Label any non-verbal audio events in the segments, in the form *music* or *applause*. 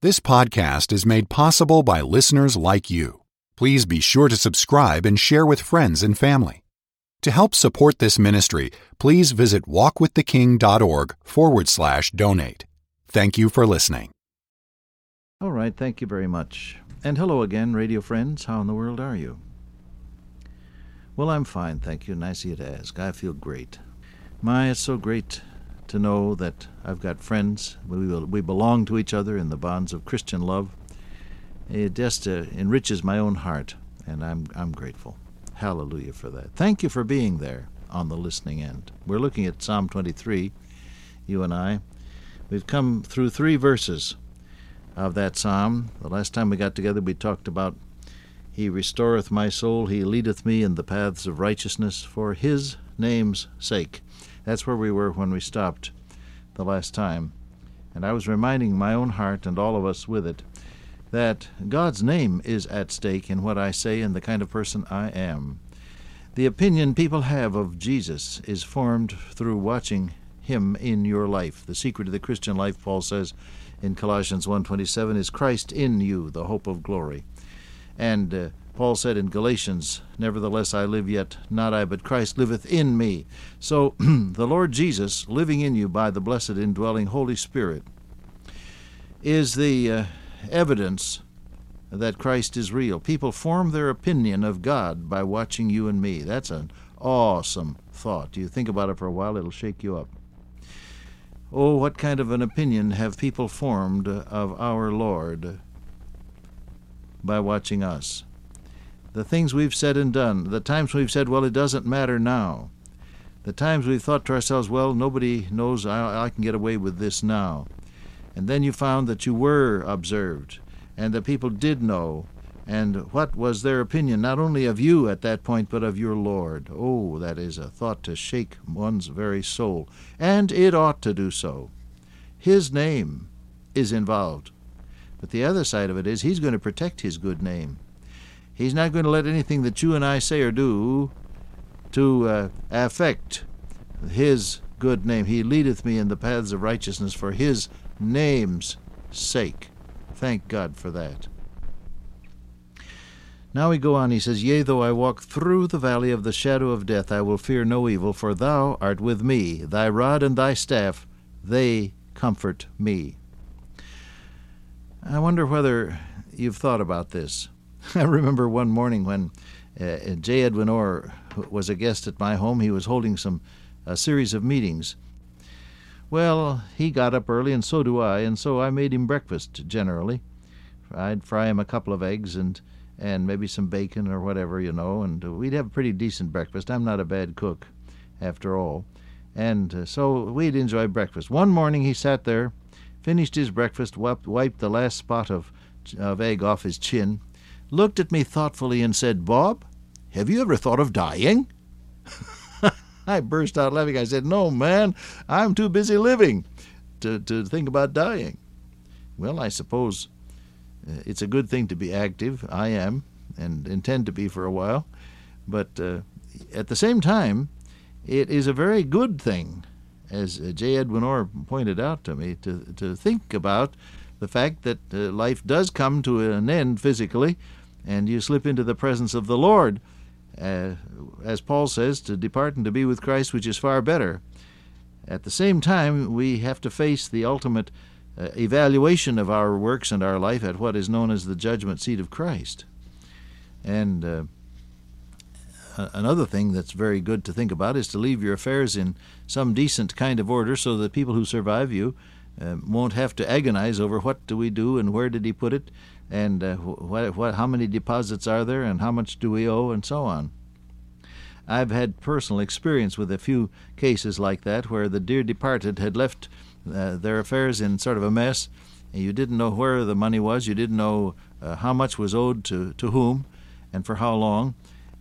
This podcast is made possible by listeners like you. Please be sure to subscribe and share with friends and family. To help support this ministry, please visit walkwiththeking.org forward slash donate. Thank you for listening. All right, thank you very much. And hello again, radio friends. How in the world are you? Well, I'm fine, thank you. Nice of you to ask. I feel great. My, it's so great to know that I've got friends. We, we belong to each other in the bonds of Christian love. It just uh, enriches my own heart, and I'm, I'm grateful. Hallelujah for that. Thank you for being there on the listening end. We're looking at Psalm 23, you and I. We've come through three verses of that psalm. The last time we got together, we talked about He restoreth my soul, He leadeth me in the paths of righteousness for His name's sake. That's where we were when we stopped the last time. And I was reminding my own heart and all of us with it that God's name is at stake in what I say and the kind of person I am. The opinion people have of Jesus is formed through watching him in your life. The secret of the Christian life, Paul says in Colossians 1:27, is Christ in you, the hope of glory. And uh, Paul said in Galatians, Nevertheless I live yet, not I, but Christ liveth in me. So *clears throat* the Lord Jesus, living in you by the blessed indwelling Holy Spirit, is the uh, evidence that Christ is real. People form their opinion of God by watching you and me. That's an awesome thought. You think about it for a while, it'll shake you up. Oh, what kind of an opinion have people formed of our Lord by watching us? The things we've said and done, the times we've said, well, it doesn't matter now, the times we've thought to ourselves, well, nobody knows I, I can get away with this now. And then you found that you were observed and that people did know. And what was their opinion, not only of you at that point, but of your Lord? Oh, that is a thought to shake one's very soul. And it ought to do so. His name is involved. But the other side of it is, He's going to protect His good name. He's not going to let anything that you and I say or do to uh, affect his good name. He leadeth me in the paths of righteousness for his name's sake. Thank God for that. Now we go on. He says, Yea, though I walk through the valley of the shadow of death, I will fear no evil, for thou art with me. Thy rod and thy staff, they comfort me. I wonder whether you've thought about this. *laughs* I remember one morning when uh, J. Edwin Orr was a guest at my home. He was holding some a series of meetings. Well, he got up early, and so do I, and so I made him breakfast generally. I'd fry him a couple of eggs and and maybe some bacon or whatever, you know, and we'd have a pretty decent breakfast. I'm not a bad cook, after all. And uh, so we'd enjoy breakfast. One morning he sat there, finished his breakfast, wiped, wiped the last spot of, of egg off his chin, looked at me thoughtfully and said, Bob, have you ever thought of dying? *laughs* I burst out laughing. I said, No, man, I'm too busy living to, to think about dying. Well, I suppose uh, it's a good thing to be active. I am, and intend to be for a while. But uh, at the same time, it is a very good thing, as uh, J. Edwin Orr pointed out to me, to, to think about the fact that uh, life does come to an end physically, and you slip into the presence of the Lord, uh, as Paul says, to depart and to be with Christ, which is far better. At the same time, we have to face the ultimate uh, evaluation of our works and our life at what is known as the judgment seat of Christ. And uh, another thing that's very good to think about is to leave your affairs in some decent kind of order so that people who survive you uh, won't have to agonize over what do we do and where did he put it and uh, what, what, how many deposits are there and how much do we owe and so on. I've had personal experience with a few cases like that where the dear departed had left uh, their affairs in sort of a mess. You didn't know where the money was, you didn't know uh, how much was owed to, to whom and for how long.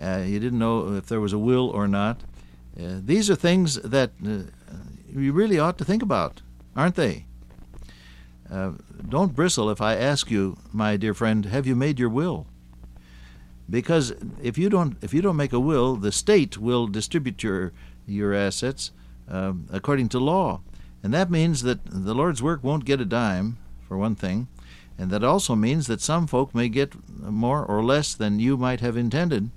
Uh, you didn't know if there was a will or not. Uh, these are things that uh, you really ought to think about, aren't they? Don't bristle if I ask you, my dear friend, have you made your will? Because if you don't, if you don't make a will, the state will distribute your your assets um, according to law, and that means that the Lord's work won't get a dime, for one thing, And that also means that some folk may get more or less than you might have intended.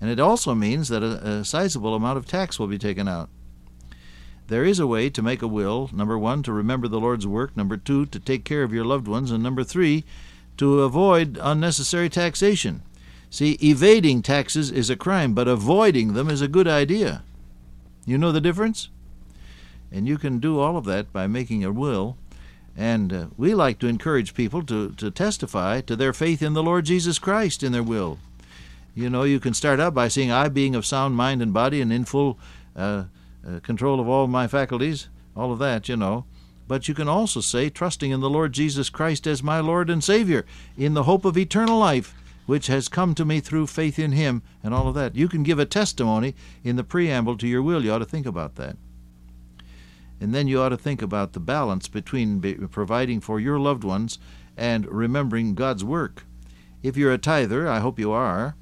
And it also means that a, a sizable amount of tax will be taken out. There is a way to make a will number one, to remember the Lord's work, number two, to take care of your loved ones, and number three, to avoid unnecessary taxation. See, evading taxes is a crime, but avoiding them is a good idea. You know the difference? And you can do all of that by making a will and uh, we like to encourage people to, to testify to their faith in the Lord Jesus Christ in their will. You know, you can start out by saying, I, being of sound mind and body and in full uh, uh, control of all my faculties, all of that, you know. But you can also say, trusting in the Lord Jesus Christ as my Lord and Savior, in the hope of eternal life, which has come to me through faith in Him, and all of that. You can give a testimony in the preamble to your will. You ought to think about that. And then you ought to think about the balance between providing for your loved ones and remembering God's work. If you're a tither, I hope you are,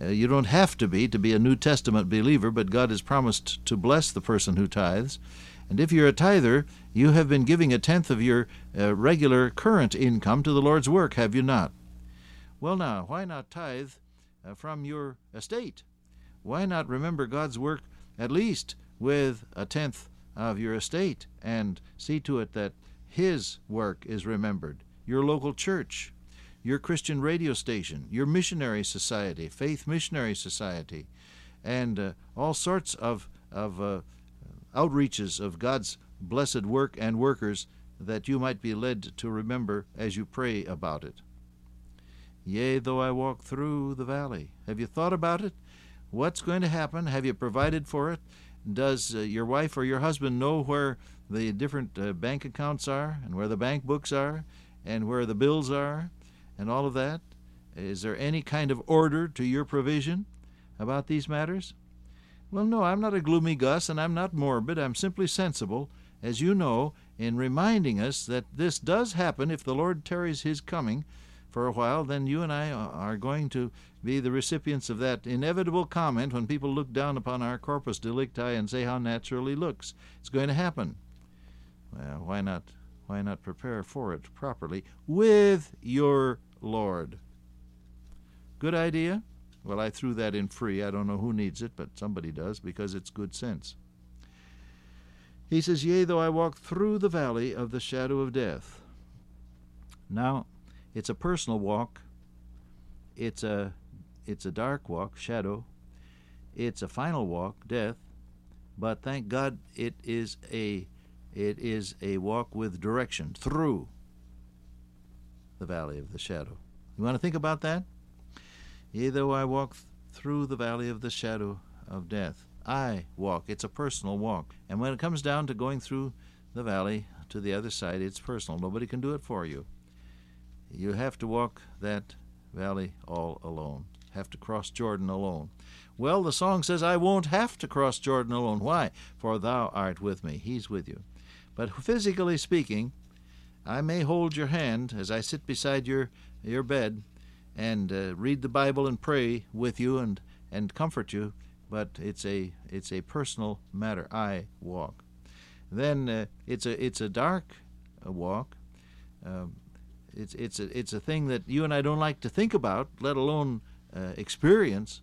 uh, you don't have to be to be a New Testament believer, but God has promised to bless the person who tithes. And if you're a tither, you have been giving a tenth of your uh, regular current income to the Lord's work, have you not? Well, now, why not tithe uh, from your estate? Why not remember God's work at least with a tenth of your estate and see to it that His work is remembered. Your local church, your Christian radio station, your missionary society, Faith Missionary Society, and uh, all sorts of, of uh, outreaches of God's blessed work and workers that you might be led to remember as you pray about it. Yea, though I walk through the valley. Have you thought about it? What's going to happen? Have you provided for it? Does uh, your wife or your husband know where the different uh, bank accounts are and where the bank books are and where the bills are and all of that? Is there any kind of order to your provision about these matters? Well, no, I'm not a gloomy Gus and I'm not morbid. I'm simply sensible, as you know, in reminding us that this does happen if the Lord tarries his coming for a while, then you and I are going to be the recipients of that inevitable comment when people look down upon our corpus delicti and say how natural he looks. It's going to happen. Well, why not why not prepare for it properly with your Lord? Good idea? Well, I threw that in free. I don't know who needs it, but somebody does because it's good sense. He says, Yea, though I walk through the valley of the shadow of death. Now, it's a personal walk. It's a it's a dark walk, shadow. It's a final walk, death. But thank God it is a it is a walk with direction through the valley of the shadow. You want to think about that? Yea, though I walk through the valley of the shadow of death. I walk. It's a personal walk. And when it comes down to going through the valley to the other side, it's personal. Nobody can do it for you. You have to walk that valley all alone, have to cross Jordan alone. Well, the song says, I won't have to cross Jordan alone. Why? For thou art with me. He's with you. But physically speaking, I may hold your hand as I sit beside your, your bed and uh, read the Bible and pray with you and, and comfort you, but it's a, it's a personal matter. I walk. Then uh, it's, a, it's a dark uh, walk. Um, it's it's a, it's a thing that you and I don't like to think about, let alone uh, experience.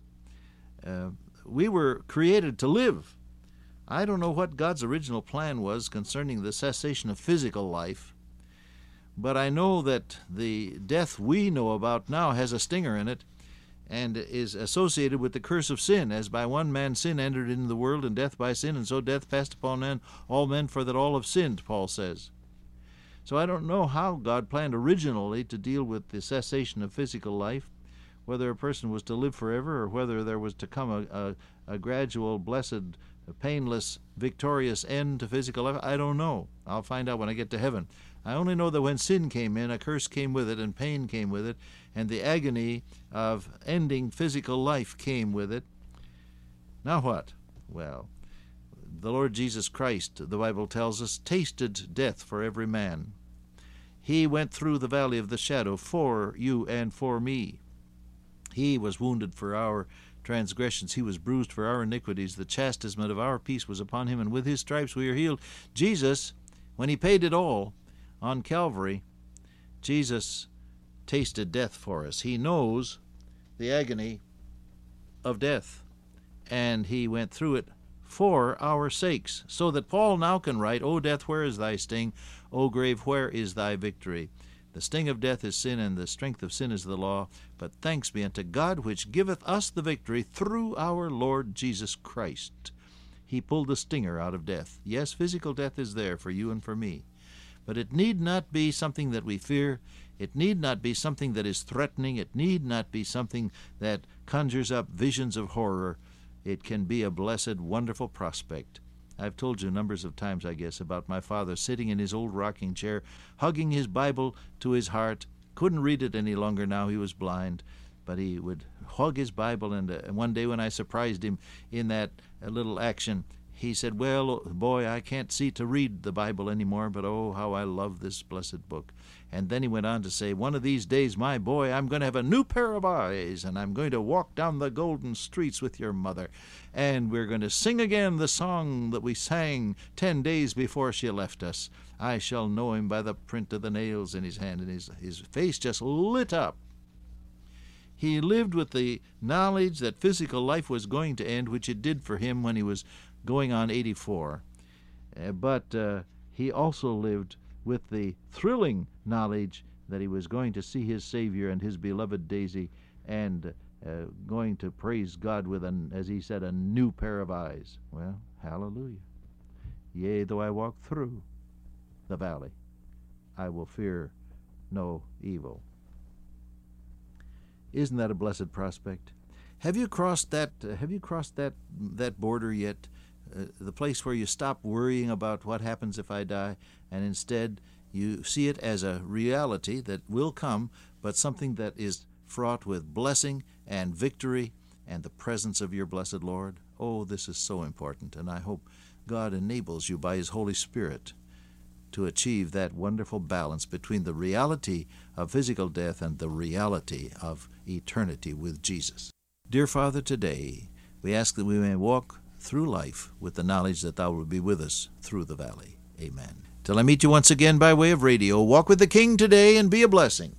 Uh, we were created to live. I don't know what God's original plan was concerning the cessation of physical life, but I know that the death we know about now has a stinger in it and is associated with the curse of sin, as by one man sin entered into the world, and death by sin, and so death passed upon men, all men, for that all have sinned, Paul says. So I don't know how God planned originally to deal with the cessation of physical life, whether a person was to live forever or whether there was to come a, a, a gradual, blessed, painless, victorious end to physical life. I don't know. I'll find out when I get to heaven. I only know that when sin came in, a curse came with it, and pain came with it, and the agony of ending physical life came with it. Now what? Well, the Lord Jesus Christ, the Bible tells us, tasted death for every man. He went through the valley of the shadow for you and for me. He was wounded for our transgressions, he was bruised for our iniquities. The chastisement of our peace was upon him, and with his stripes we are healed. Jesus, when he paid it all on Calvary, Jesus tasted death for us. He knows the agony of death, and he went through it for our sakes, so that Paul now can write, O death, where is thy sting? O grave, where is thy victory? The sting of death is sin, and the strength of sin is the law. But thanks be unto God, which giveth us the victory through our Lord Jesus Christ. He pulled the stinger out of death. Yes, physical death is there for you and for me. But it need not be something that we fear. It need not be something that is threatening. It need not be something that conjures up visions of horror. It can be a blessed, wonderful prospect. I've told you numbers of times, I guess, about my father sitting in his old rocking chair, hugging his Bible to his heart. Couldn't read it any longer now, he was blind. But he would hug his Bible, and uh, one day when I surprised him in that uh, little action, he said, Well, boy, I can't see to read the Bible anymore, but oh, how I love this blessed book. And then he went on to say, One of these days, my boy, I'm going to have a new pair of eyes, and I'm going to walk down the golden streets with your mother, and we're going to sing again the song that we sang ten days before she left us. I shall know him by the print of the nails in his hand, and his, his face just lit up. He lived with the knowledge that physical life was going to end, which it did for him when he was going on 84. Uh, but uh, he also lived with the thrilling knowledge that he was going to see his Savior and his beloved Daisy and uh, going to praise God with, an, as he said, a new pair of eyes. Well, hallelujah. Yea, though I walk through the valley, I will fear no evil. Isn't that a blessed prospect? Have you crossed that? Uh, have you crossed that that border yet? Uh, the place where you stop worrying about what happens if I die, and instead you see it as a reality that will come, but something that is fraught with blessing and victory and the presence of your blessed Lord. Oh, this is so important, and I hope God enables you by His Holy Spirit to achieve that wonderful balance between the reality of physical death and the reality of eternity with Jesus. Dear Father, today we ask that we may walk through life with the knowledge that Thou wilt be with us through the valley. Amen. Till I meet you once again by way of radio, walk with the King today and be a blessing.